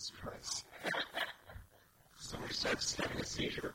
Jesus Christ. So he starts having a seizure.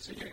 So you.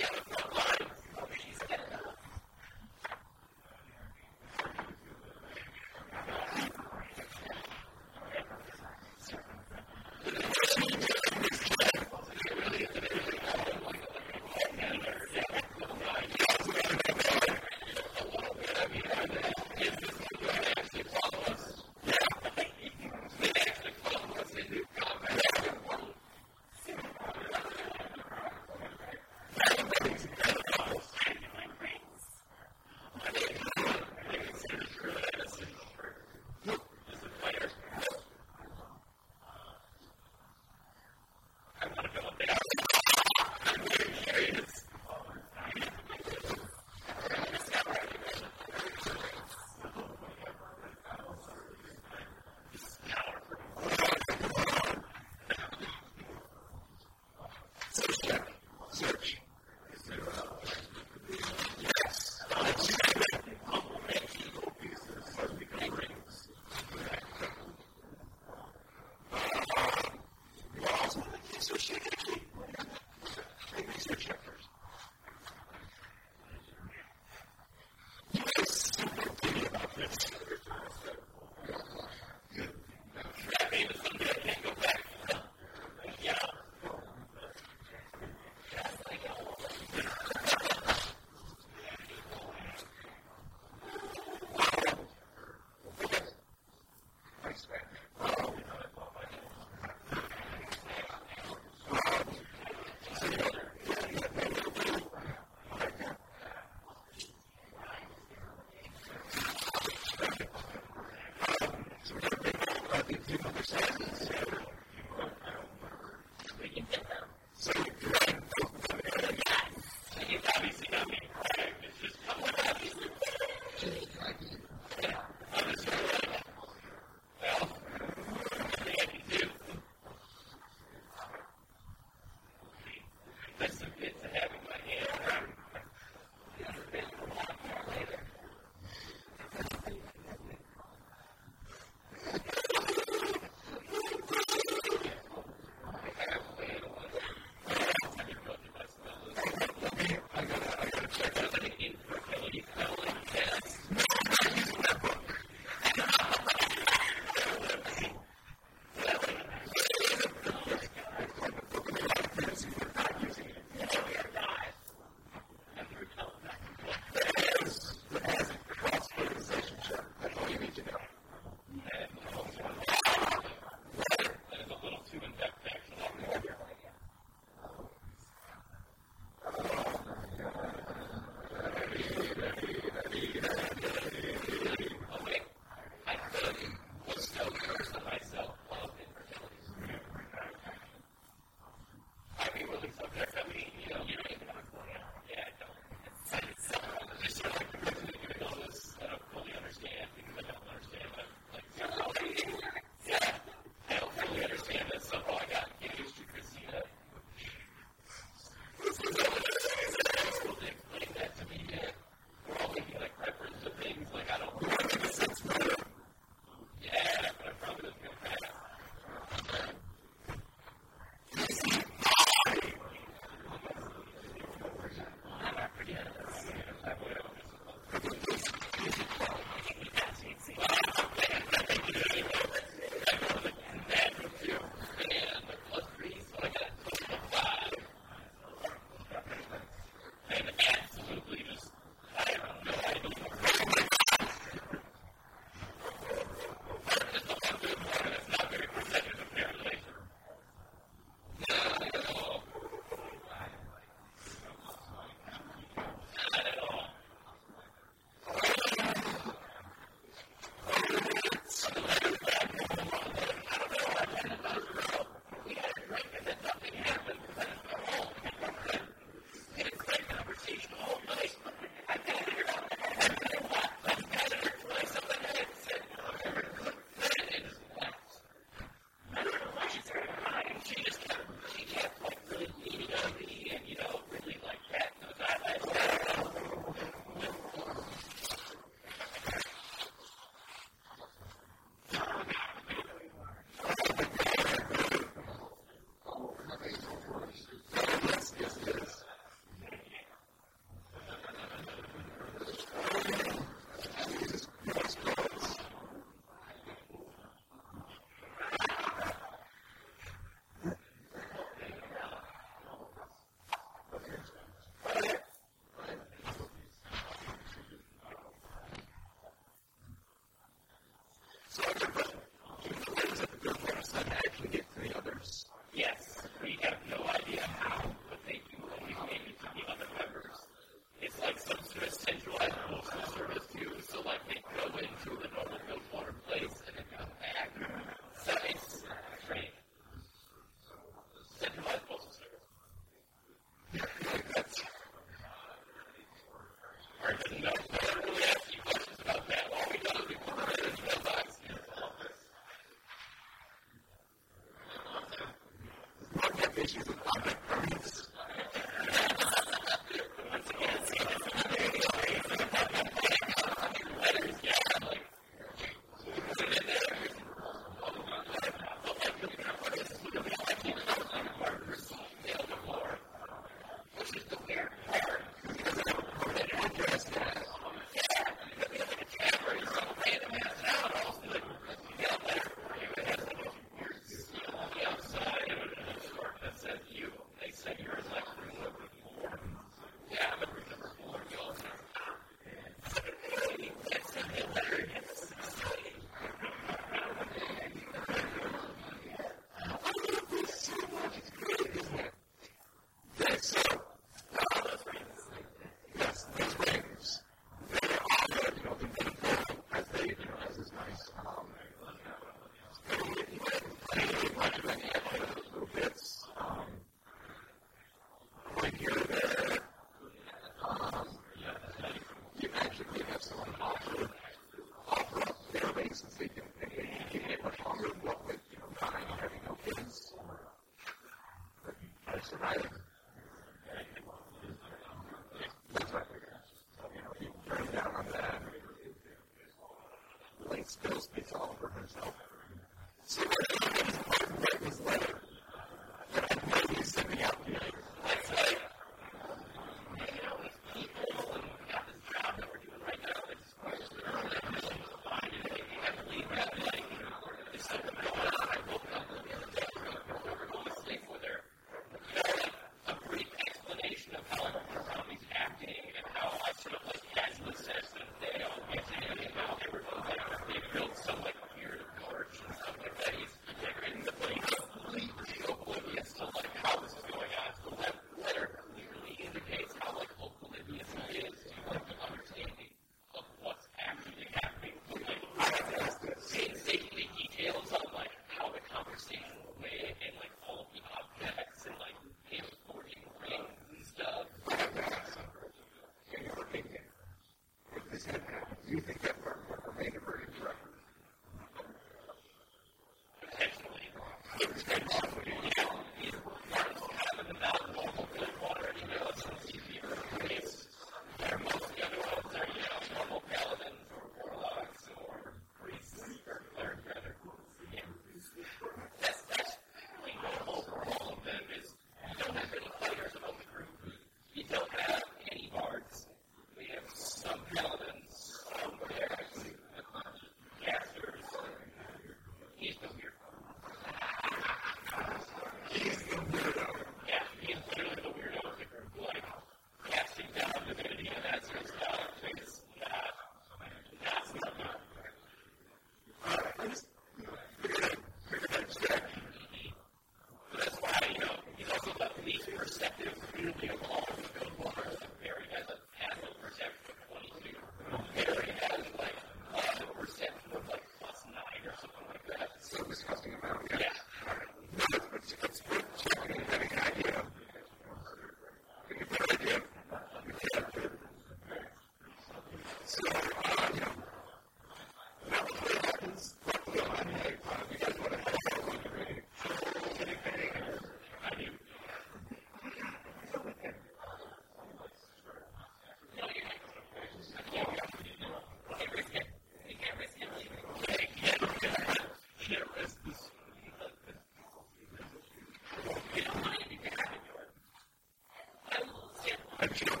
Well, listen,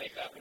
like up.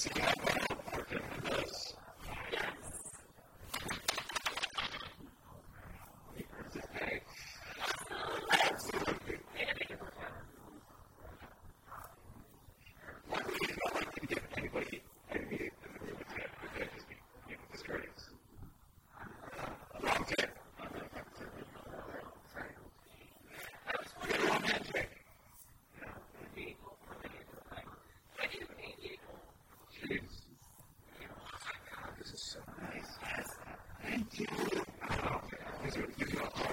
So you know,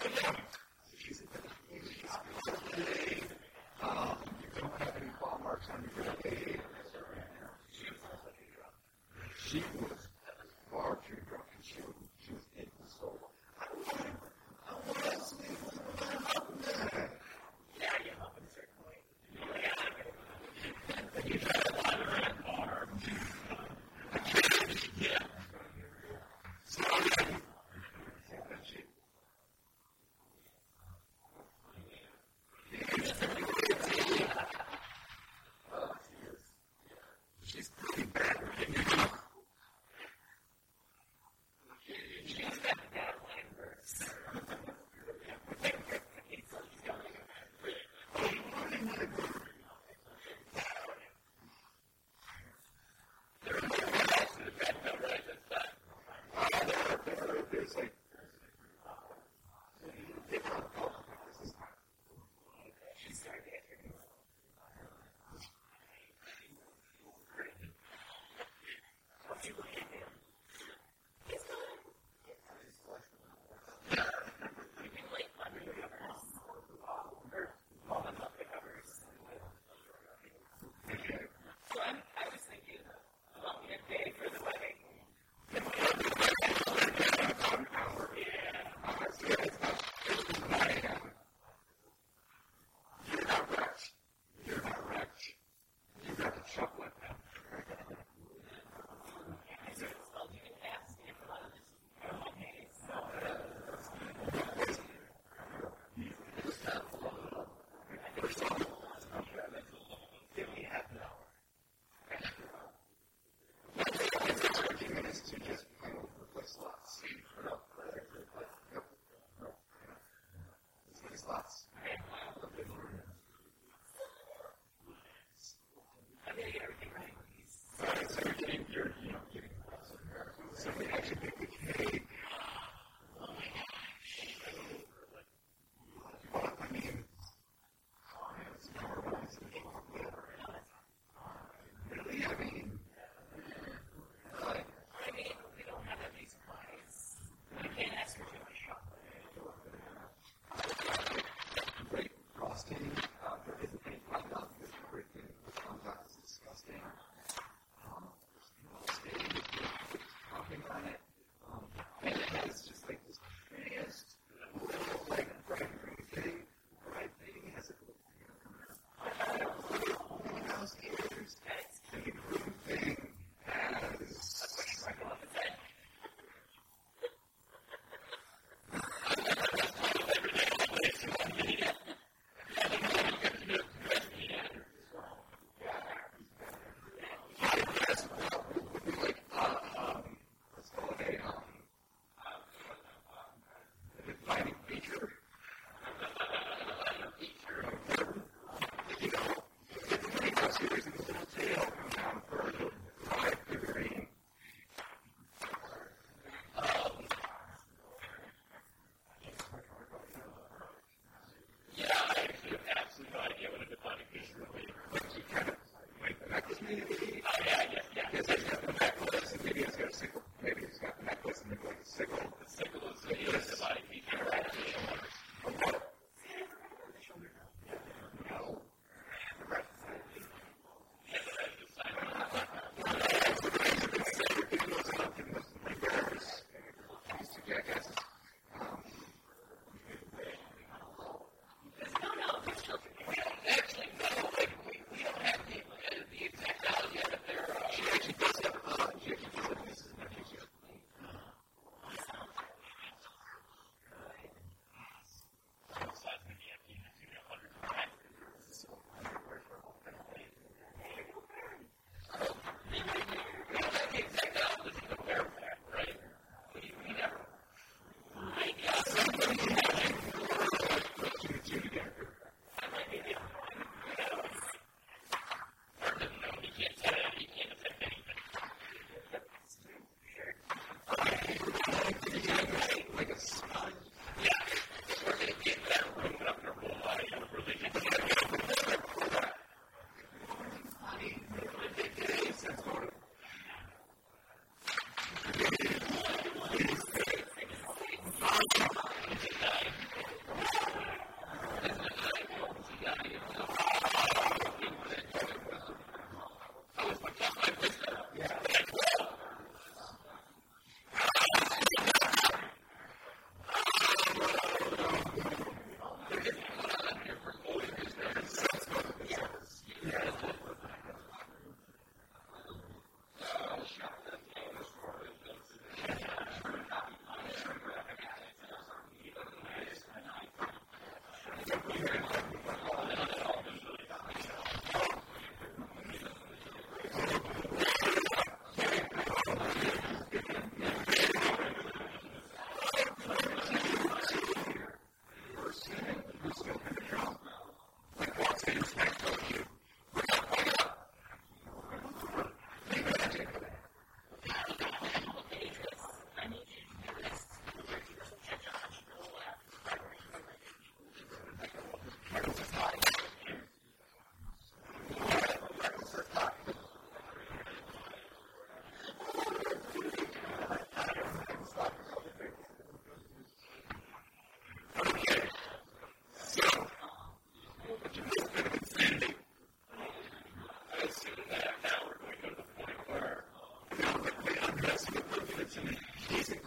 to them. He's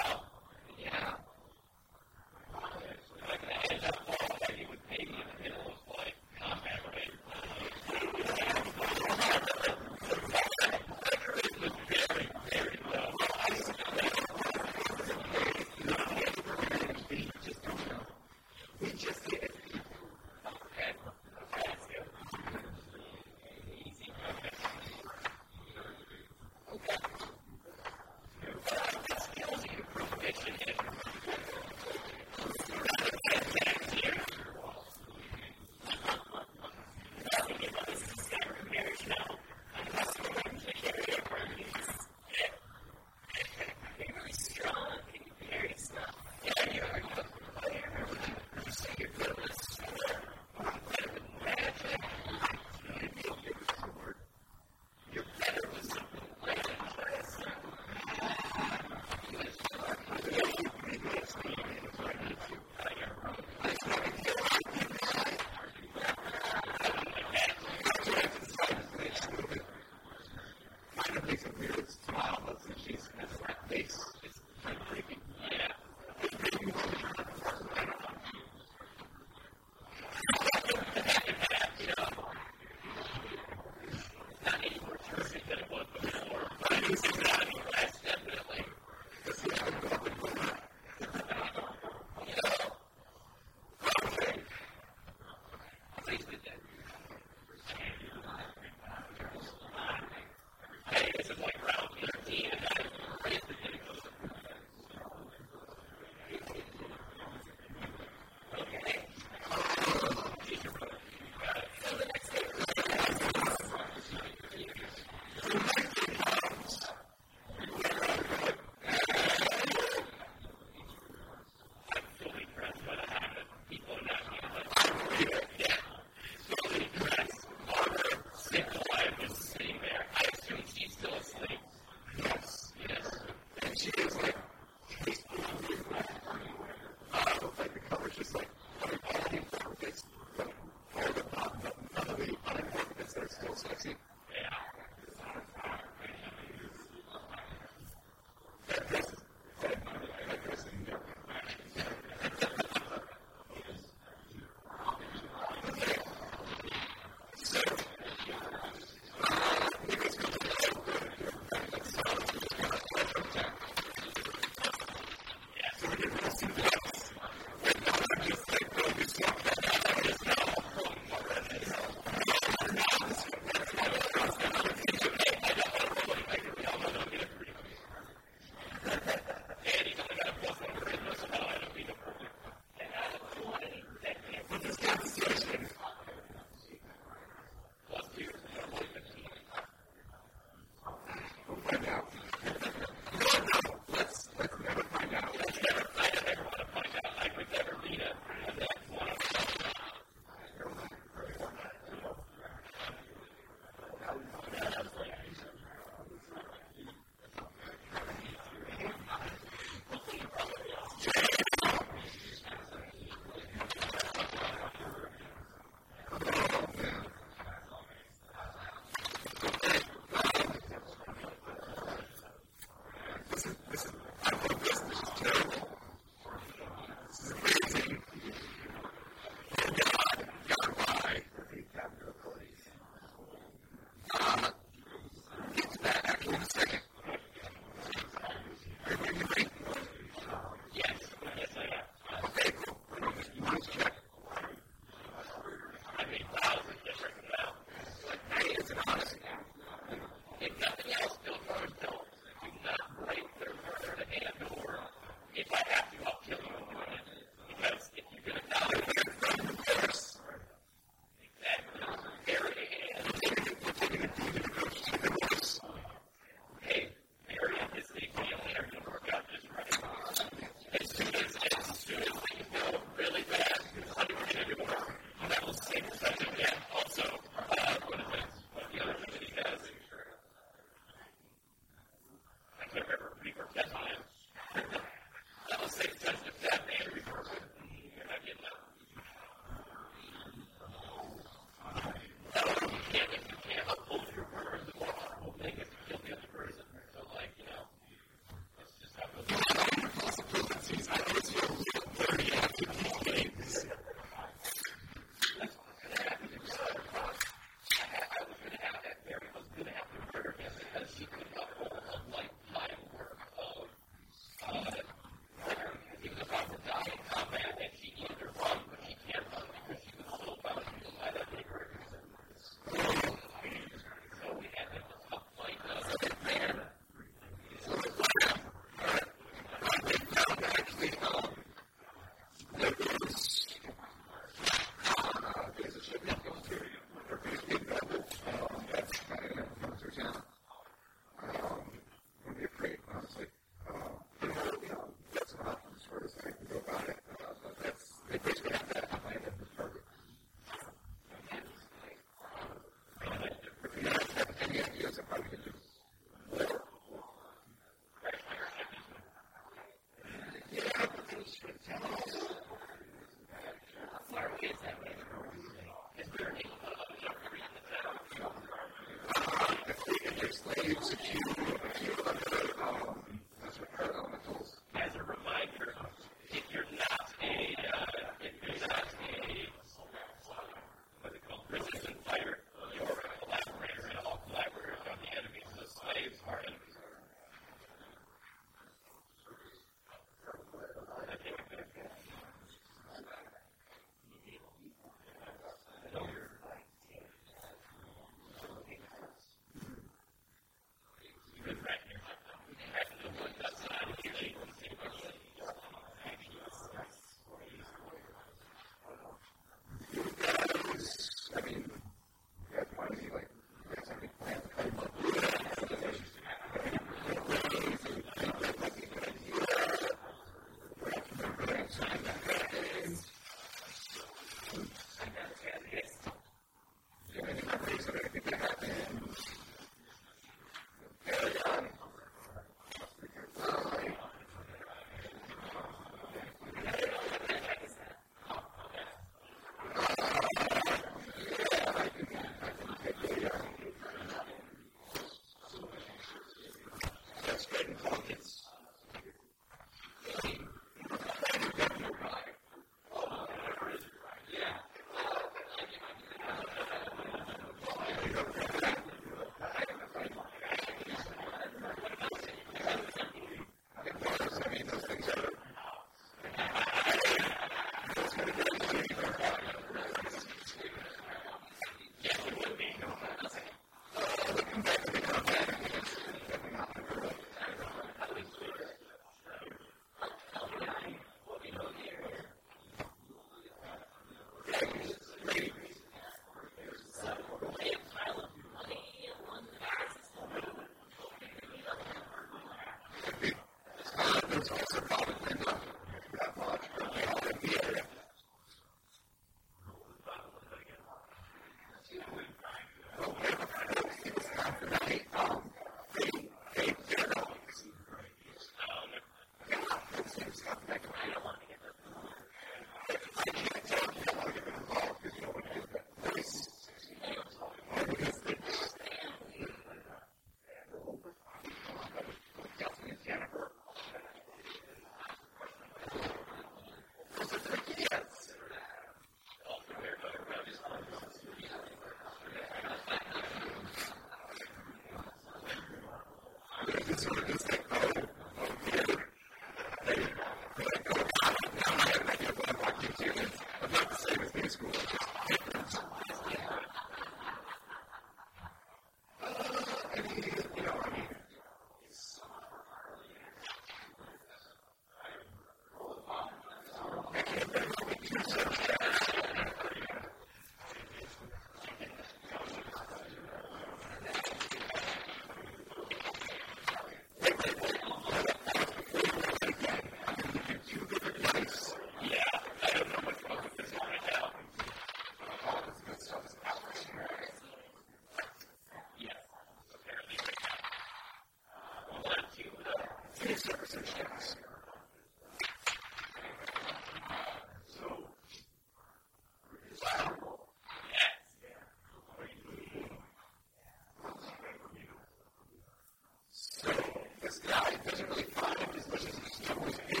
doesn't really fine as much as it's never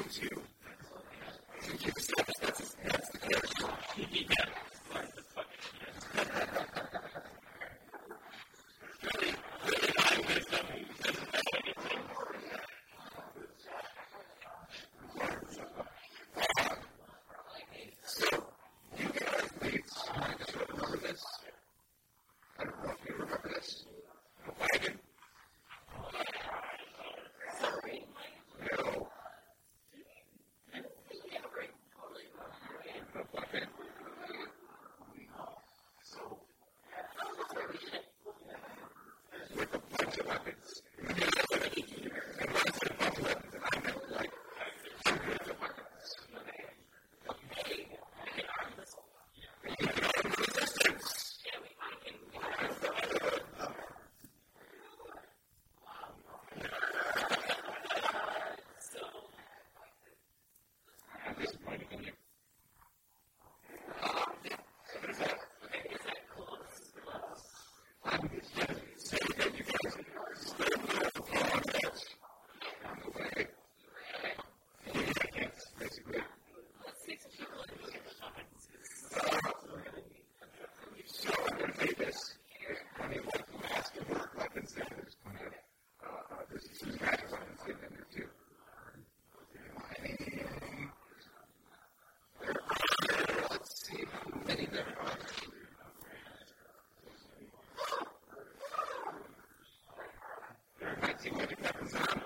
he would have never found.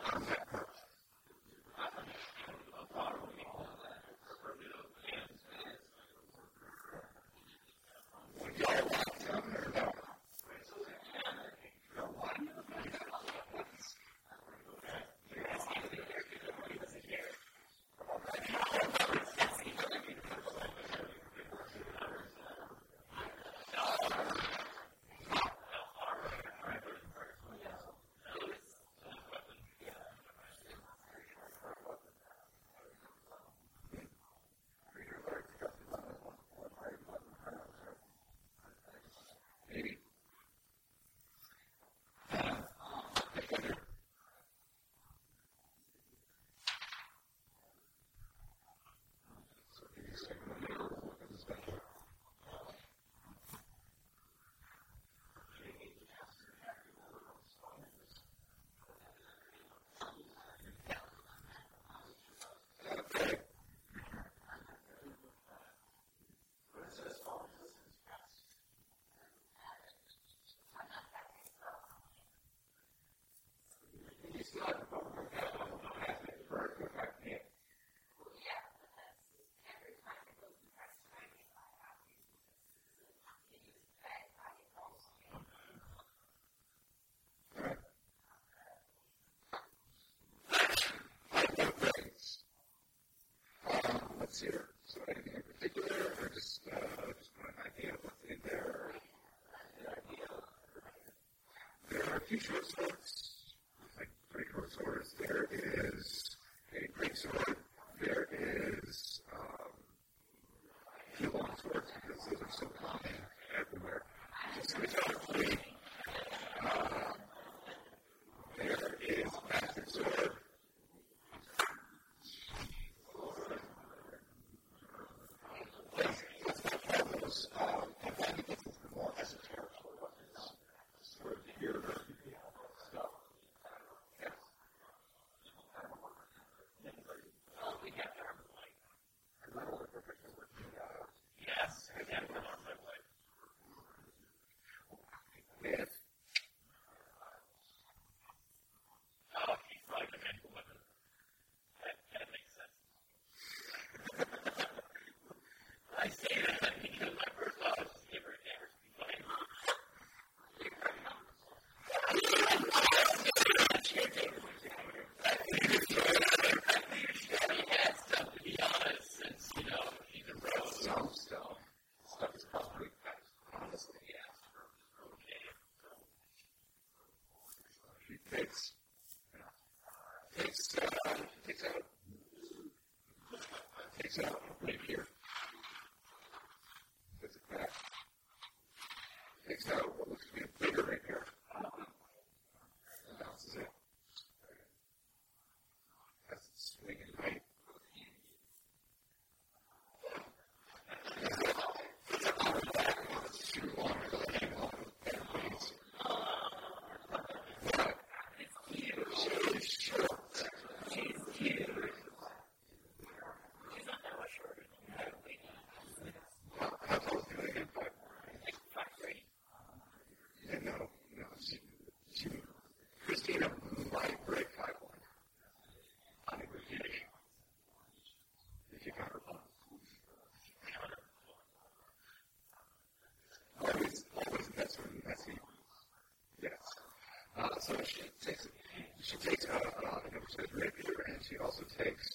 Confucius says, that because I So she takes, she takes alcohol and she says rapier, and she also takes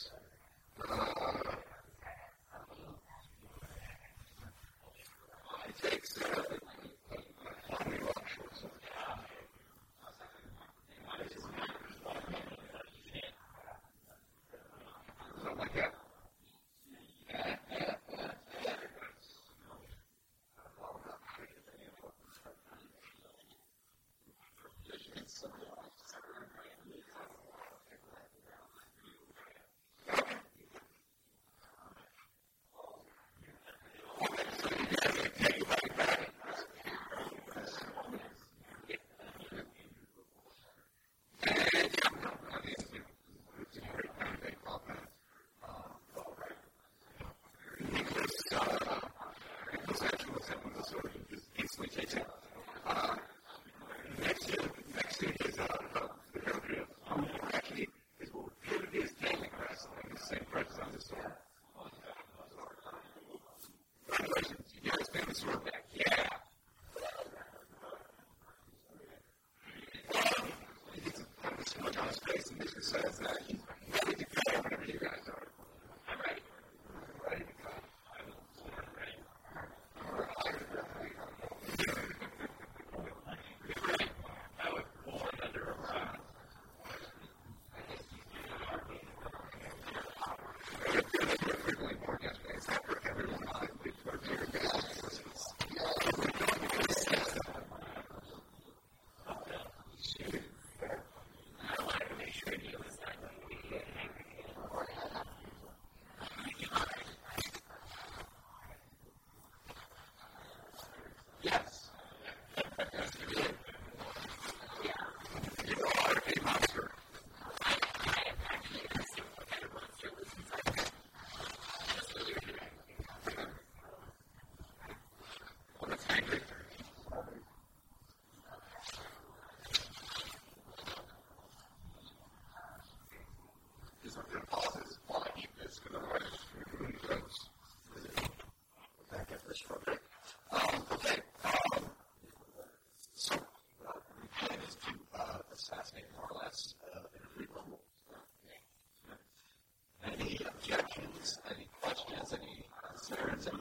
concerns and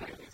Australia.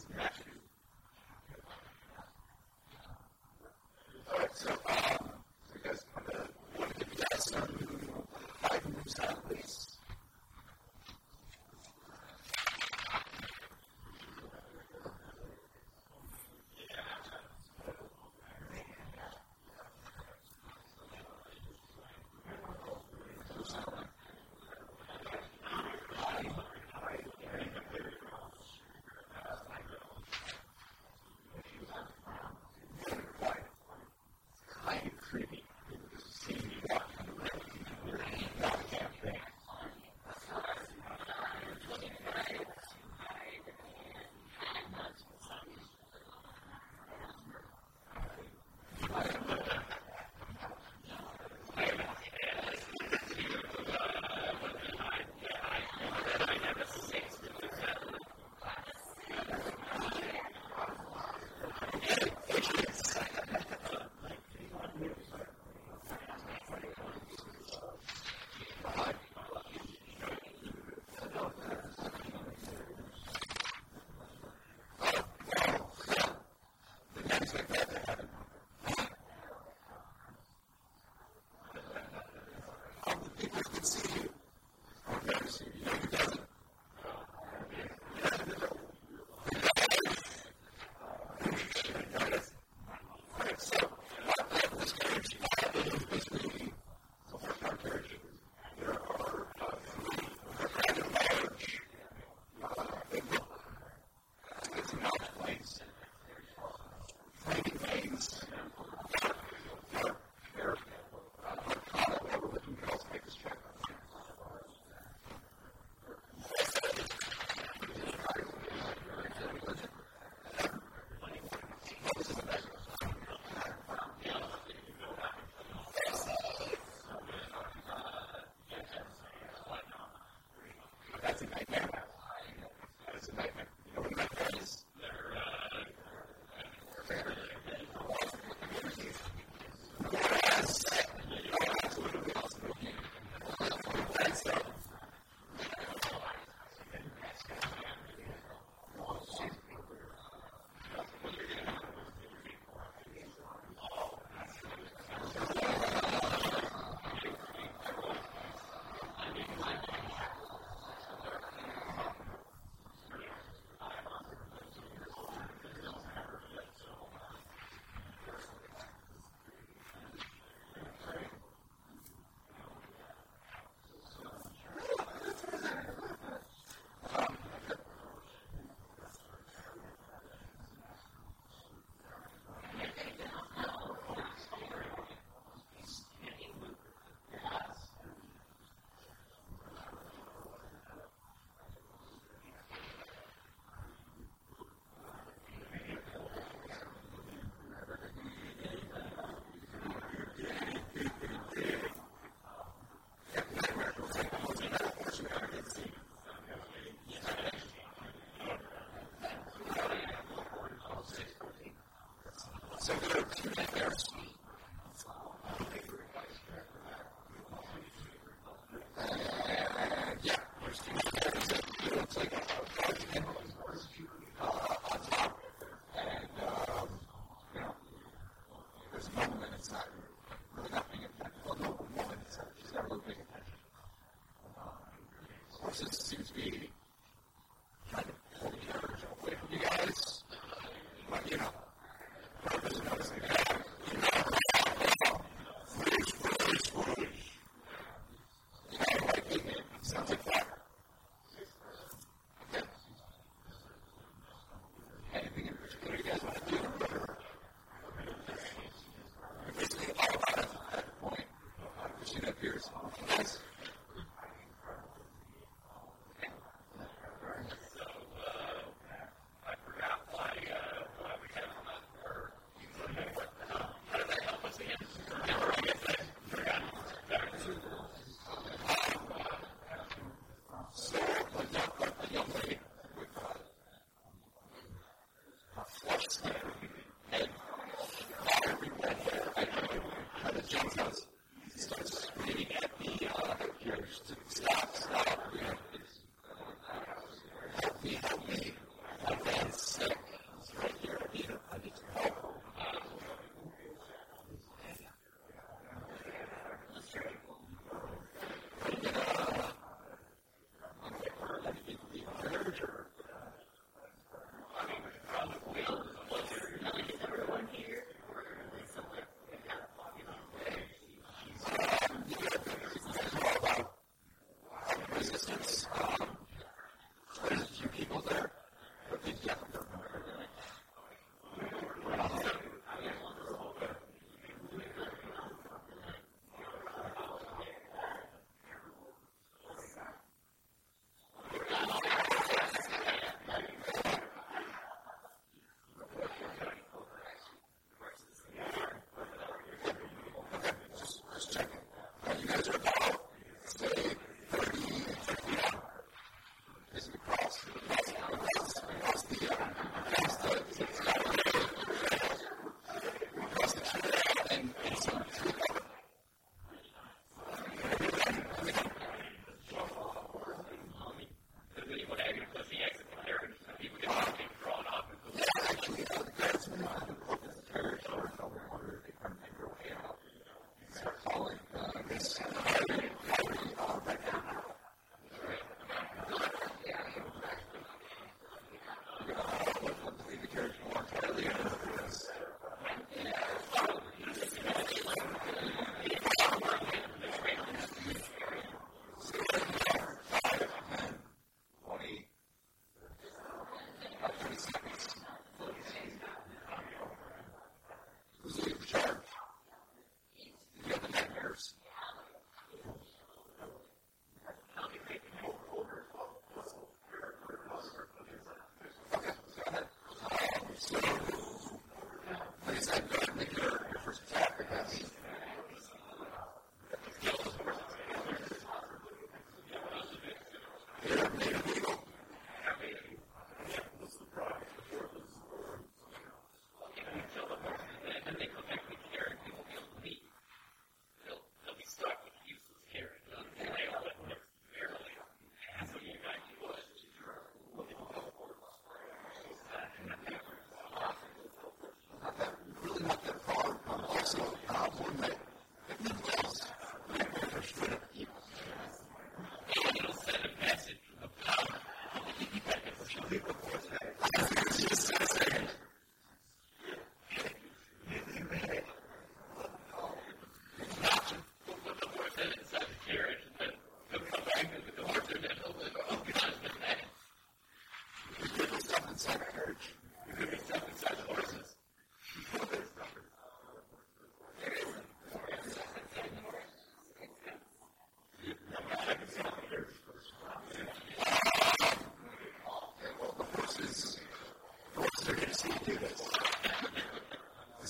So there are.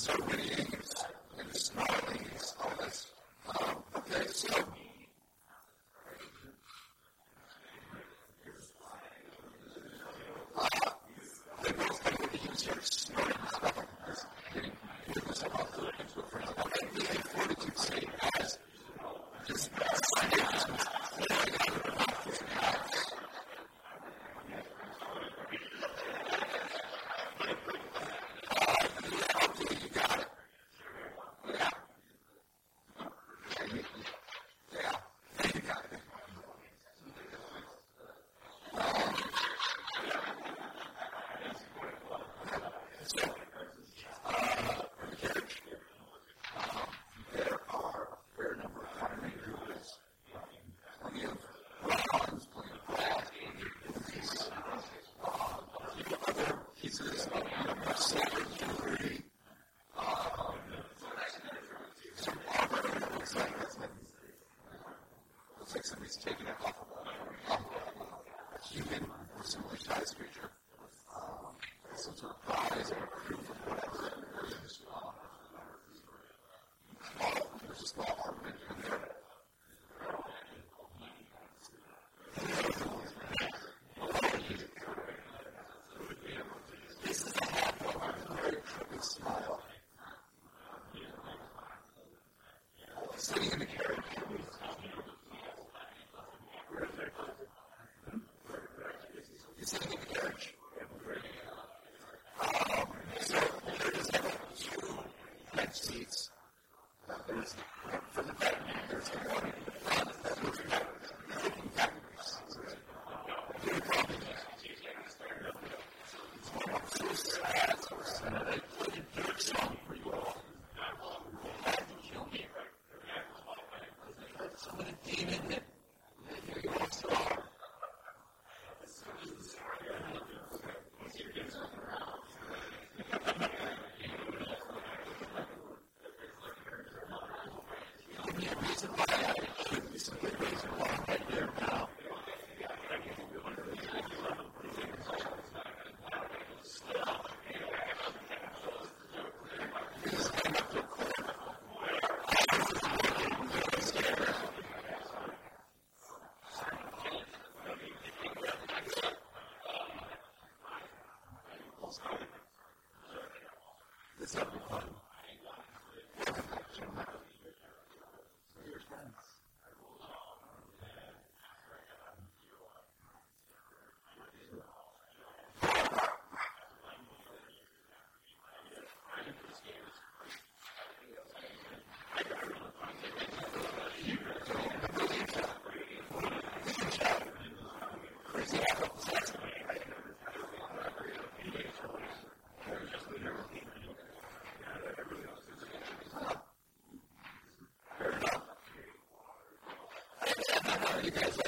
so many reason why I, should be is a big right here now. guys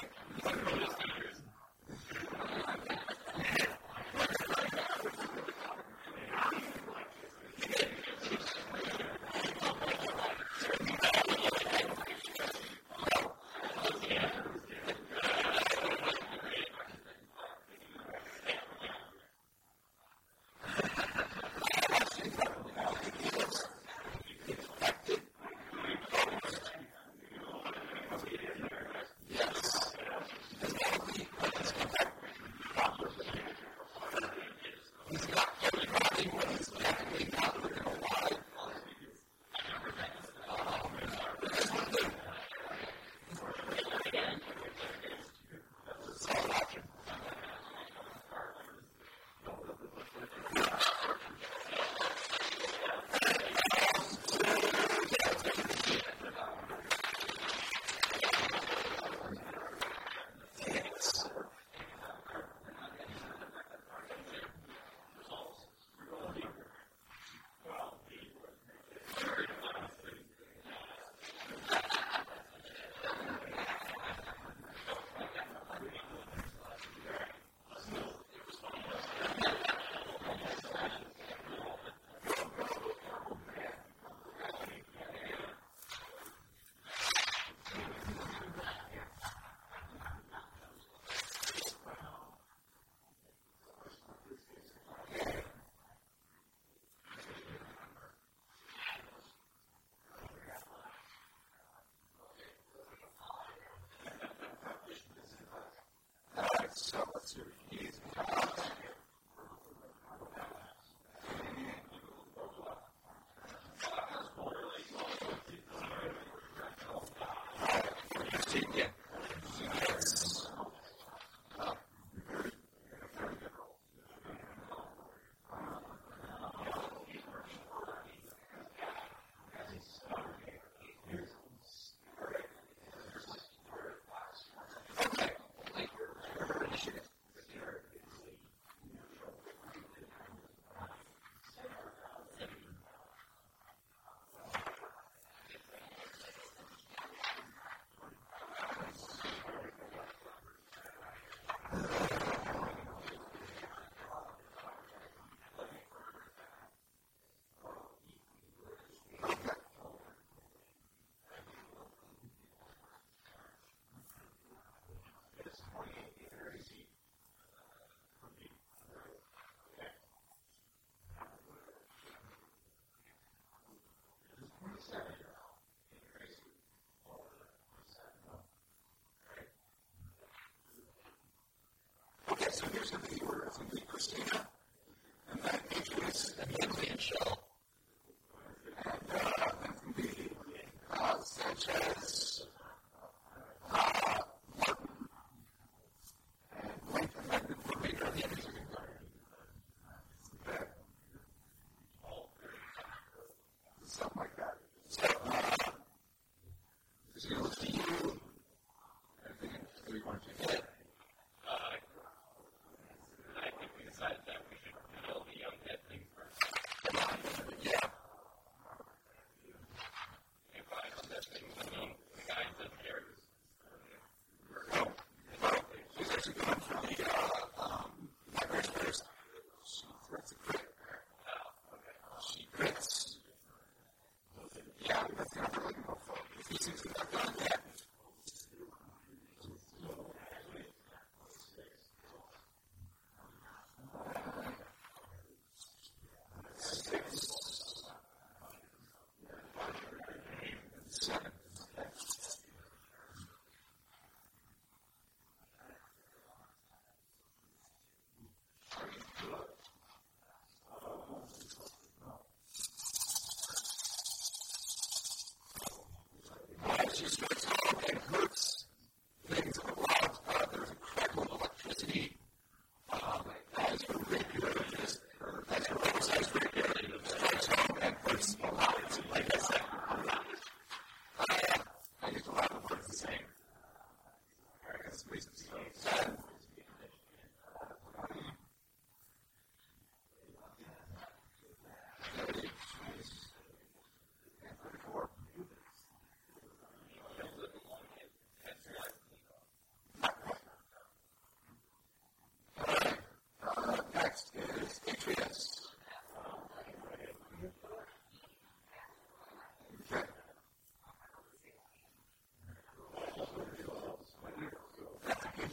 Christian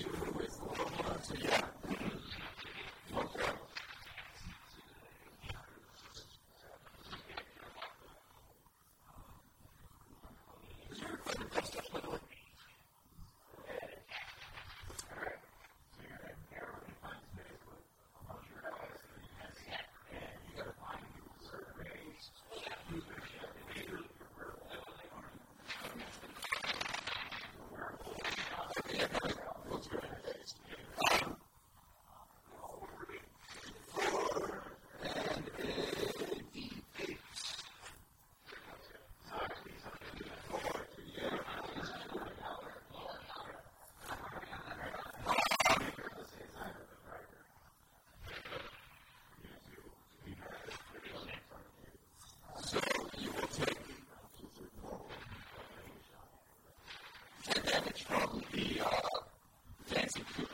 you with a of more. Yeah. 17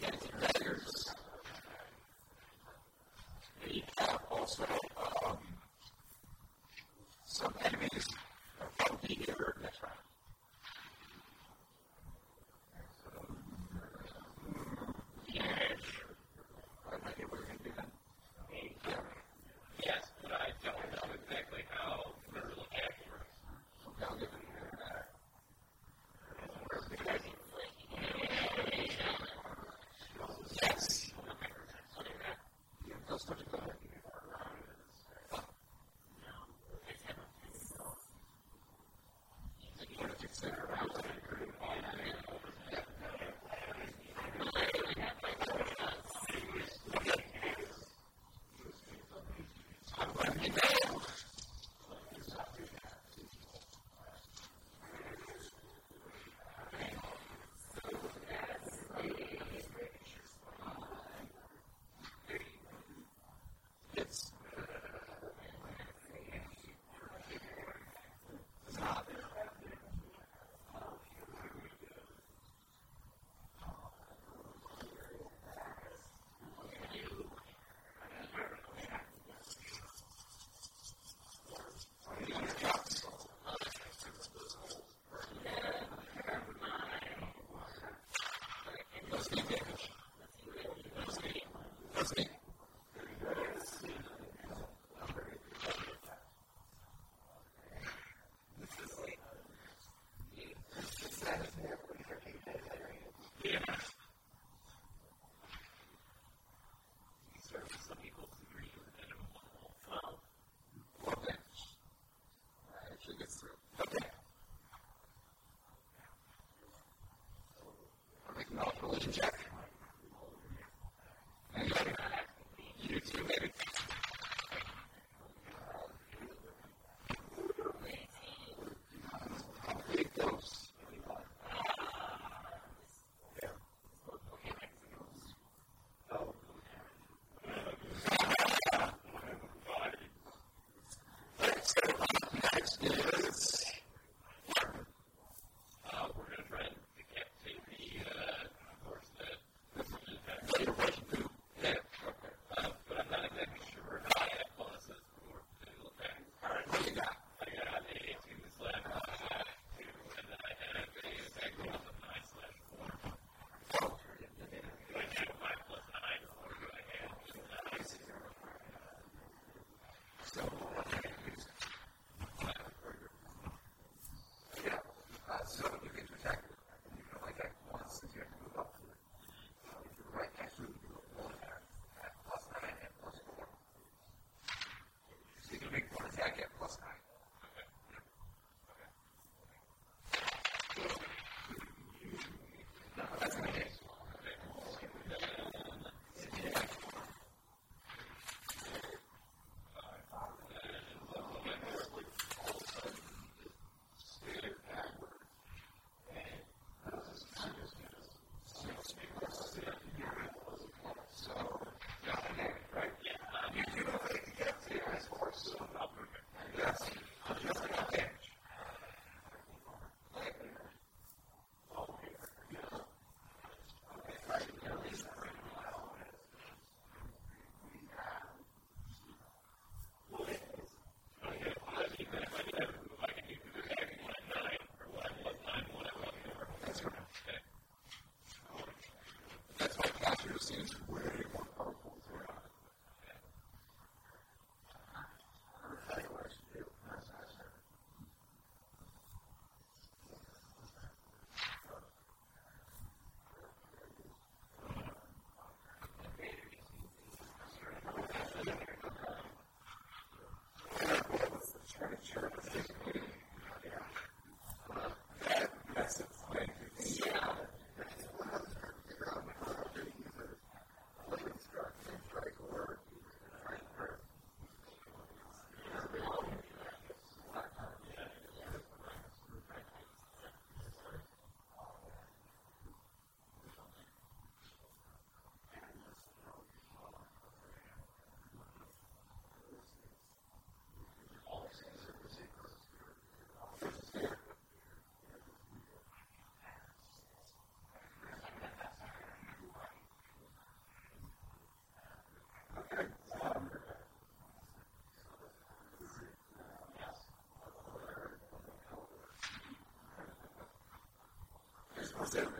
yes. consider how are there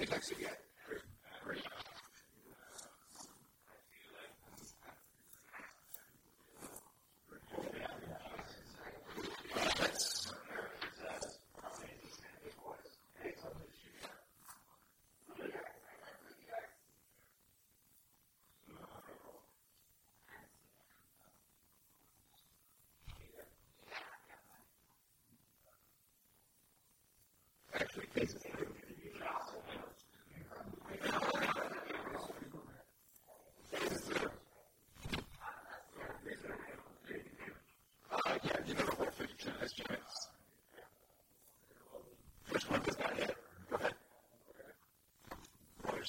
relax.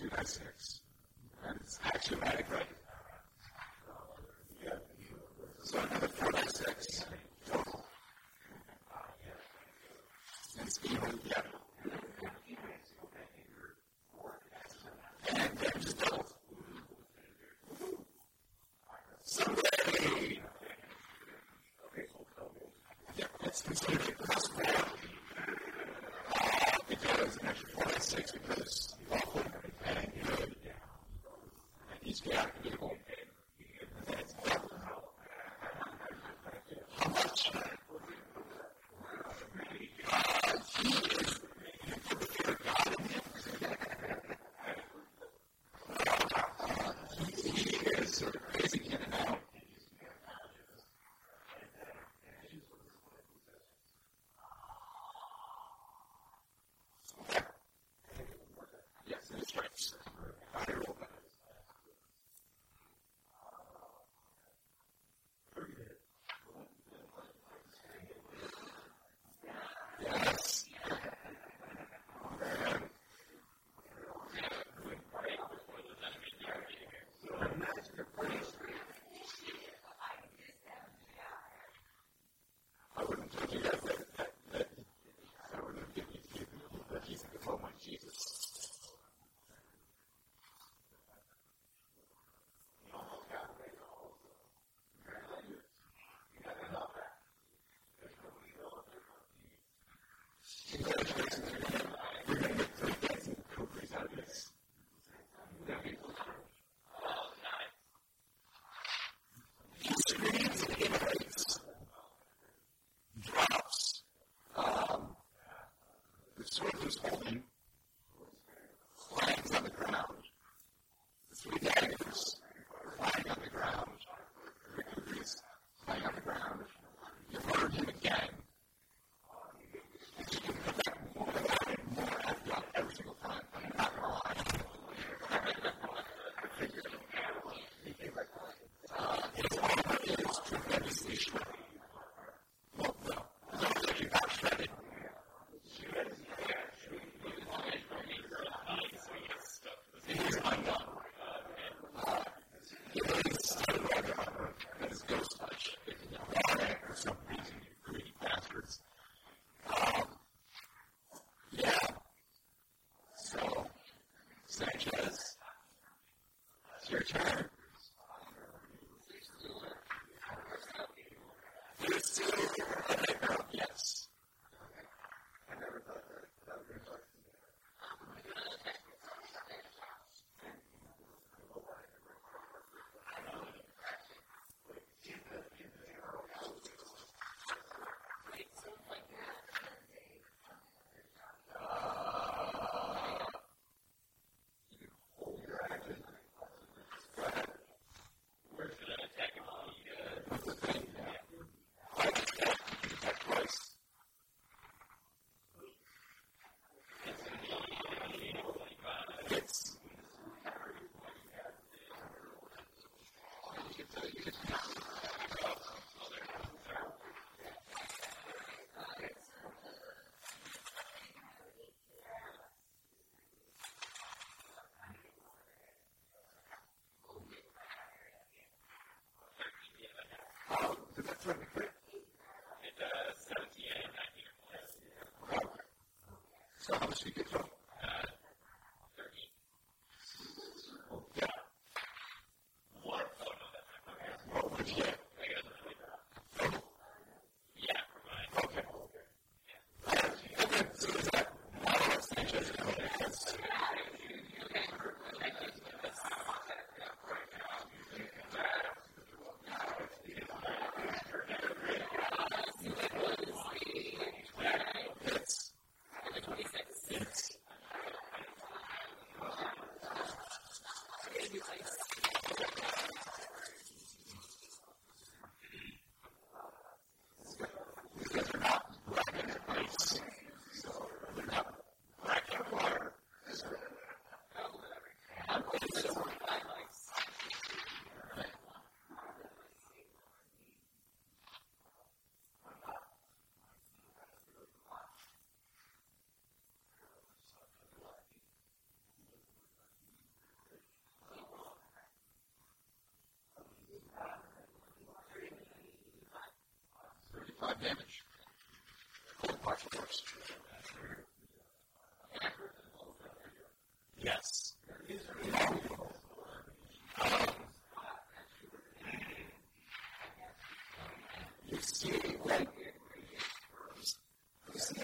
July 6th. And it's axiomatic right Snapchat So obviously, you get up damage. Cool parts, of course. Yes. You see, when you see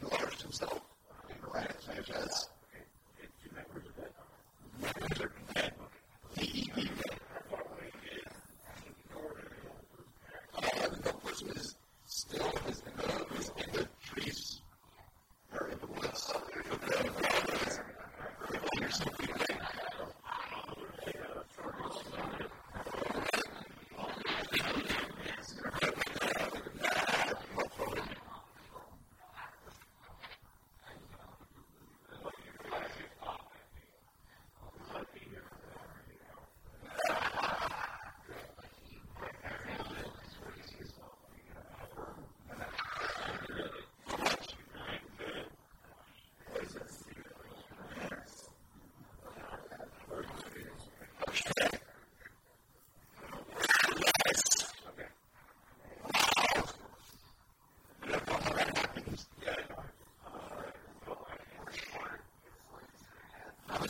and Larson still, I mean, Ryan says,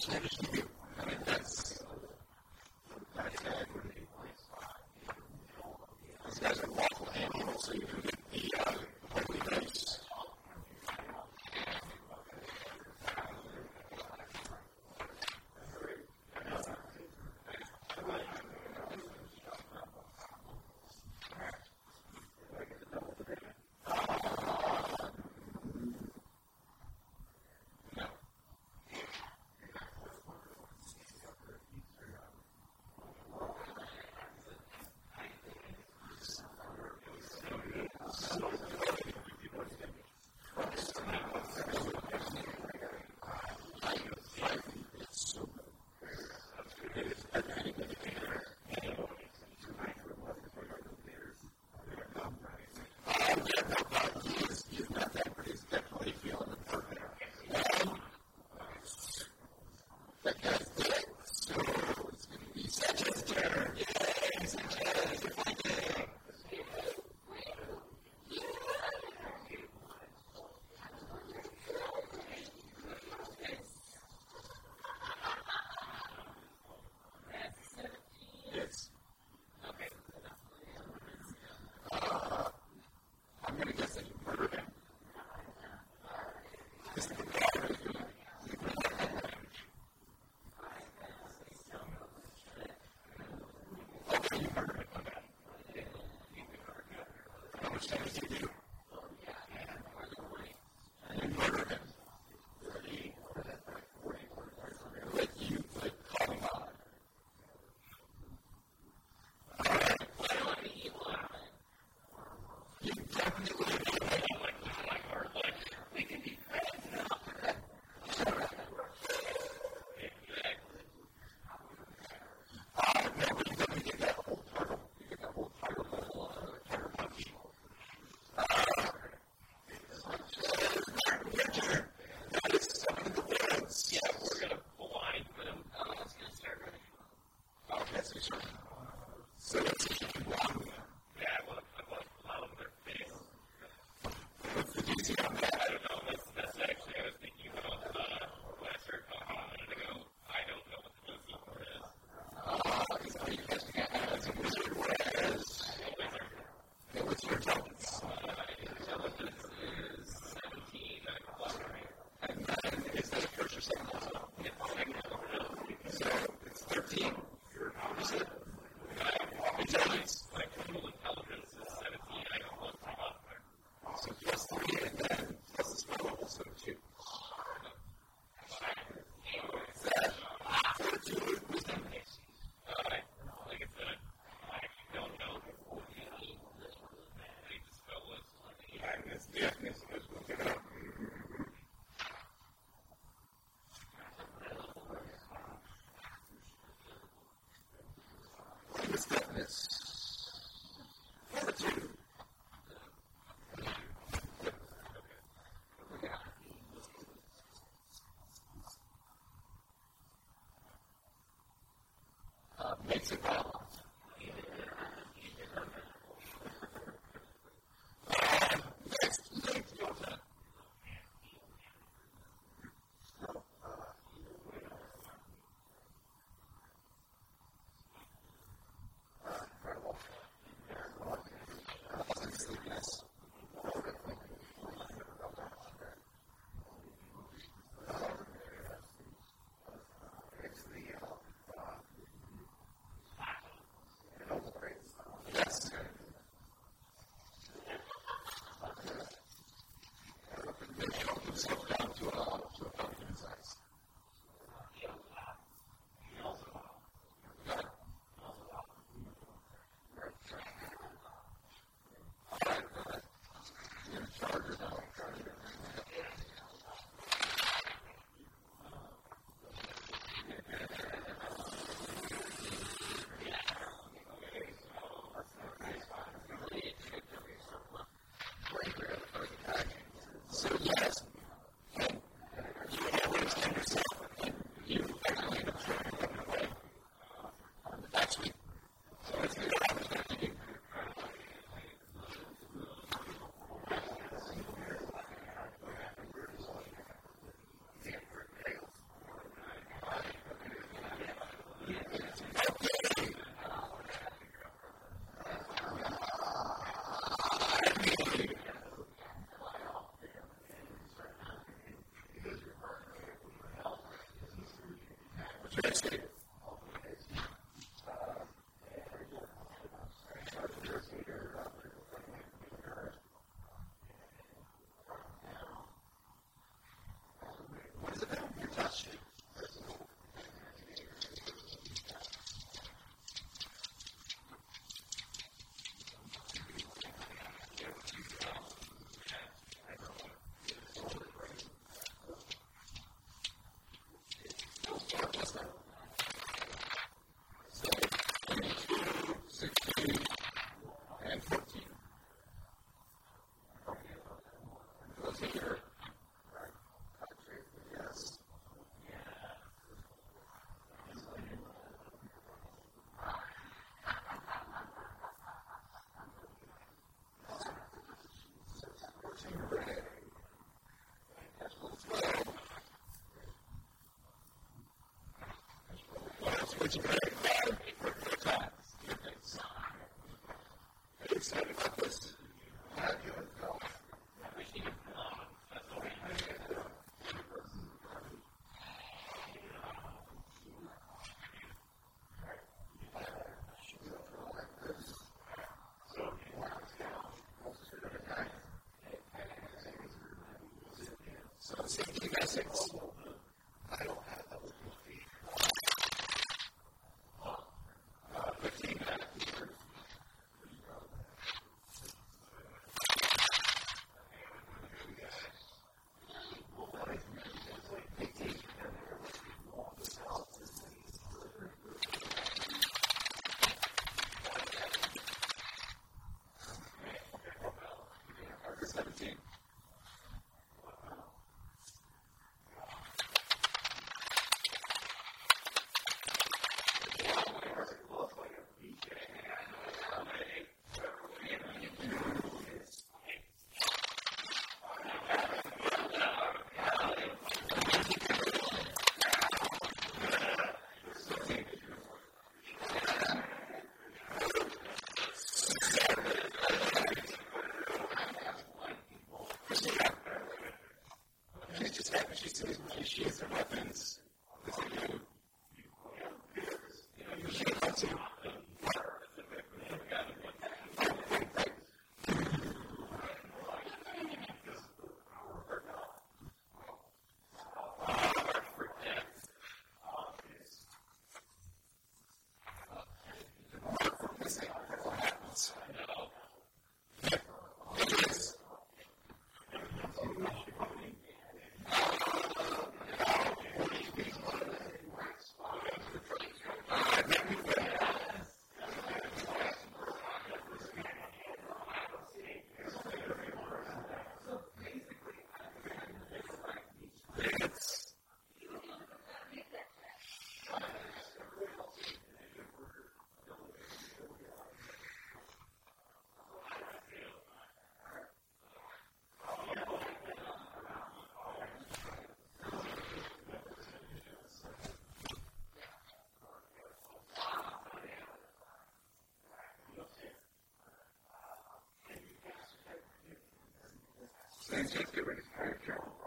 There's Isabella. Makes it well. Saints, just get ready for your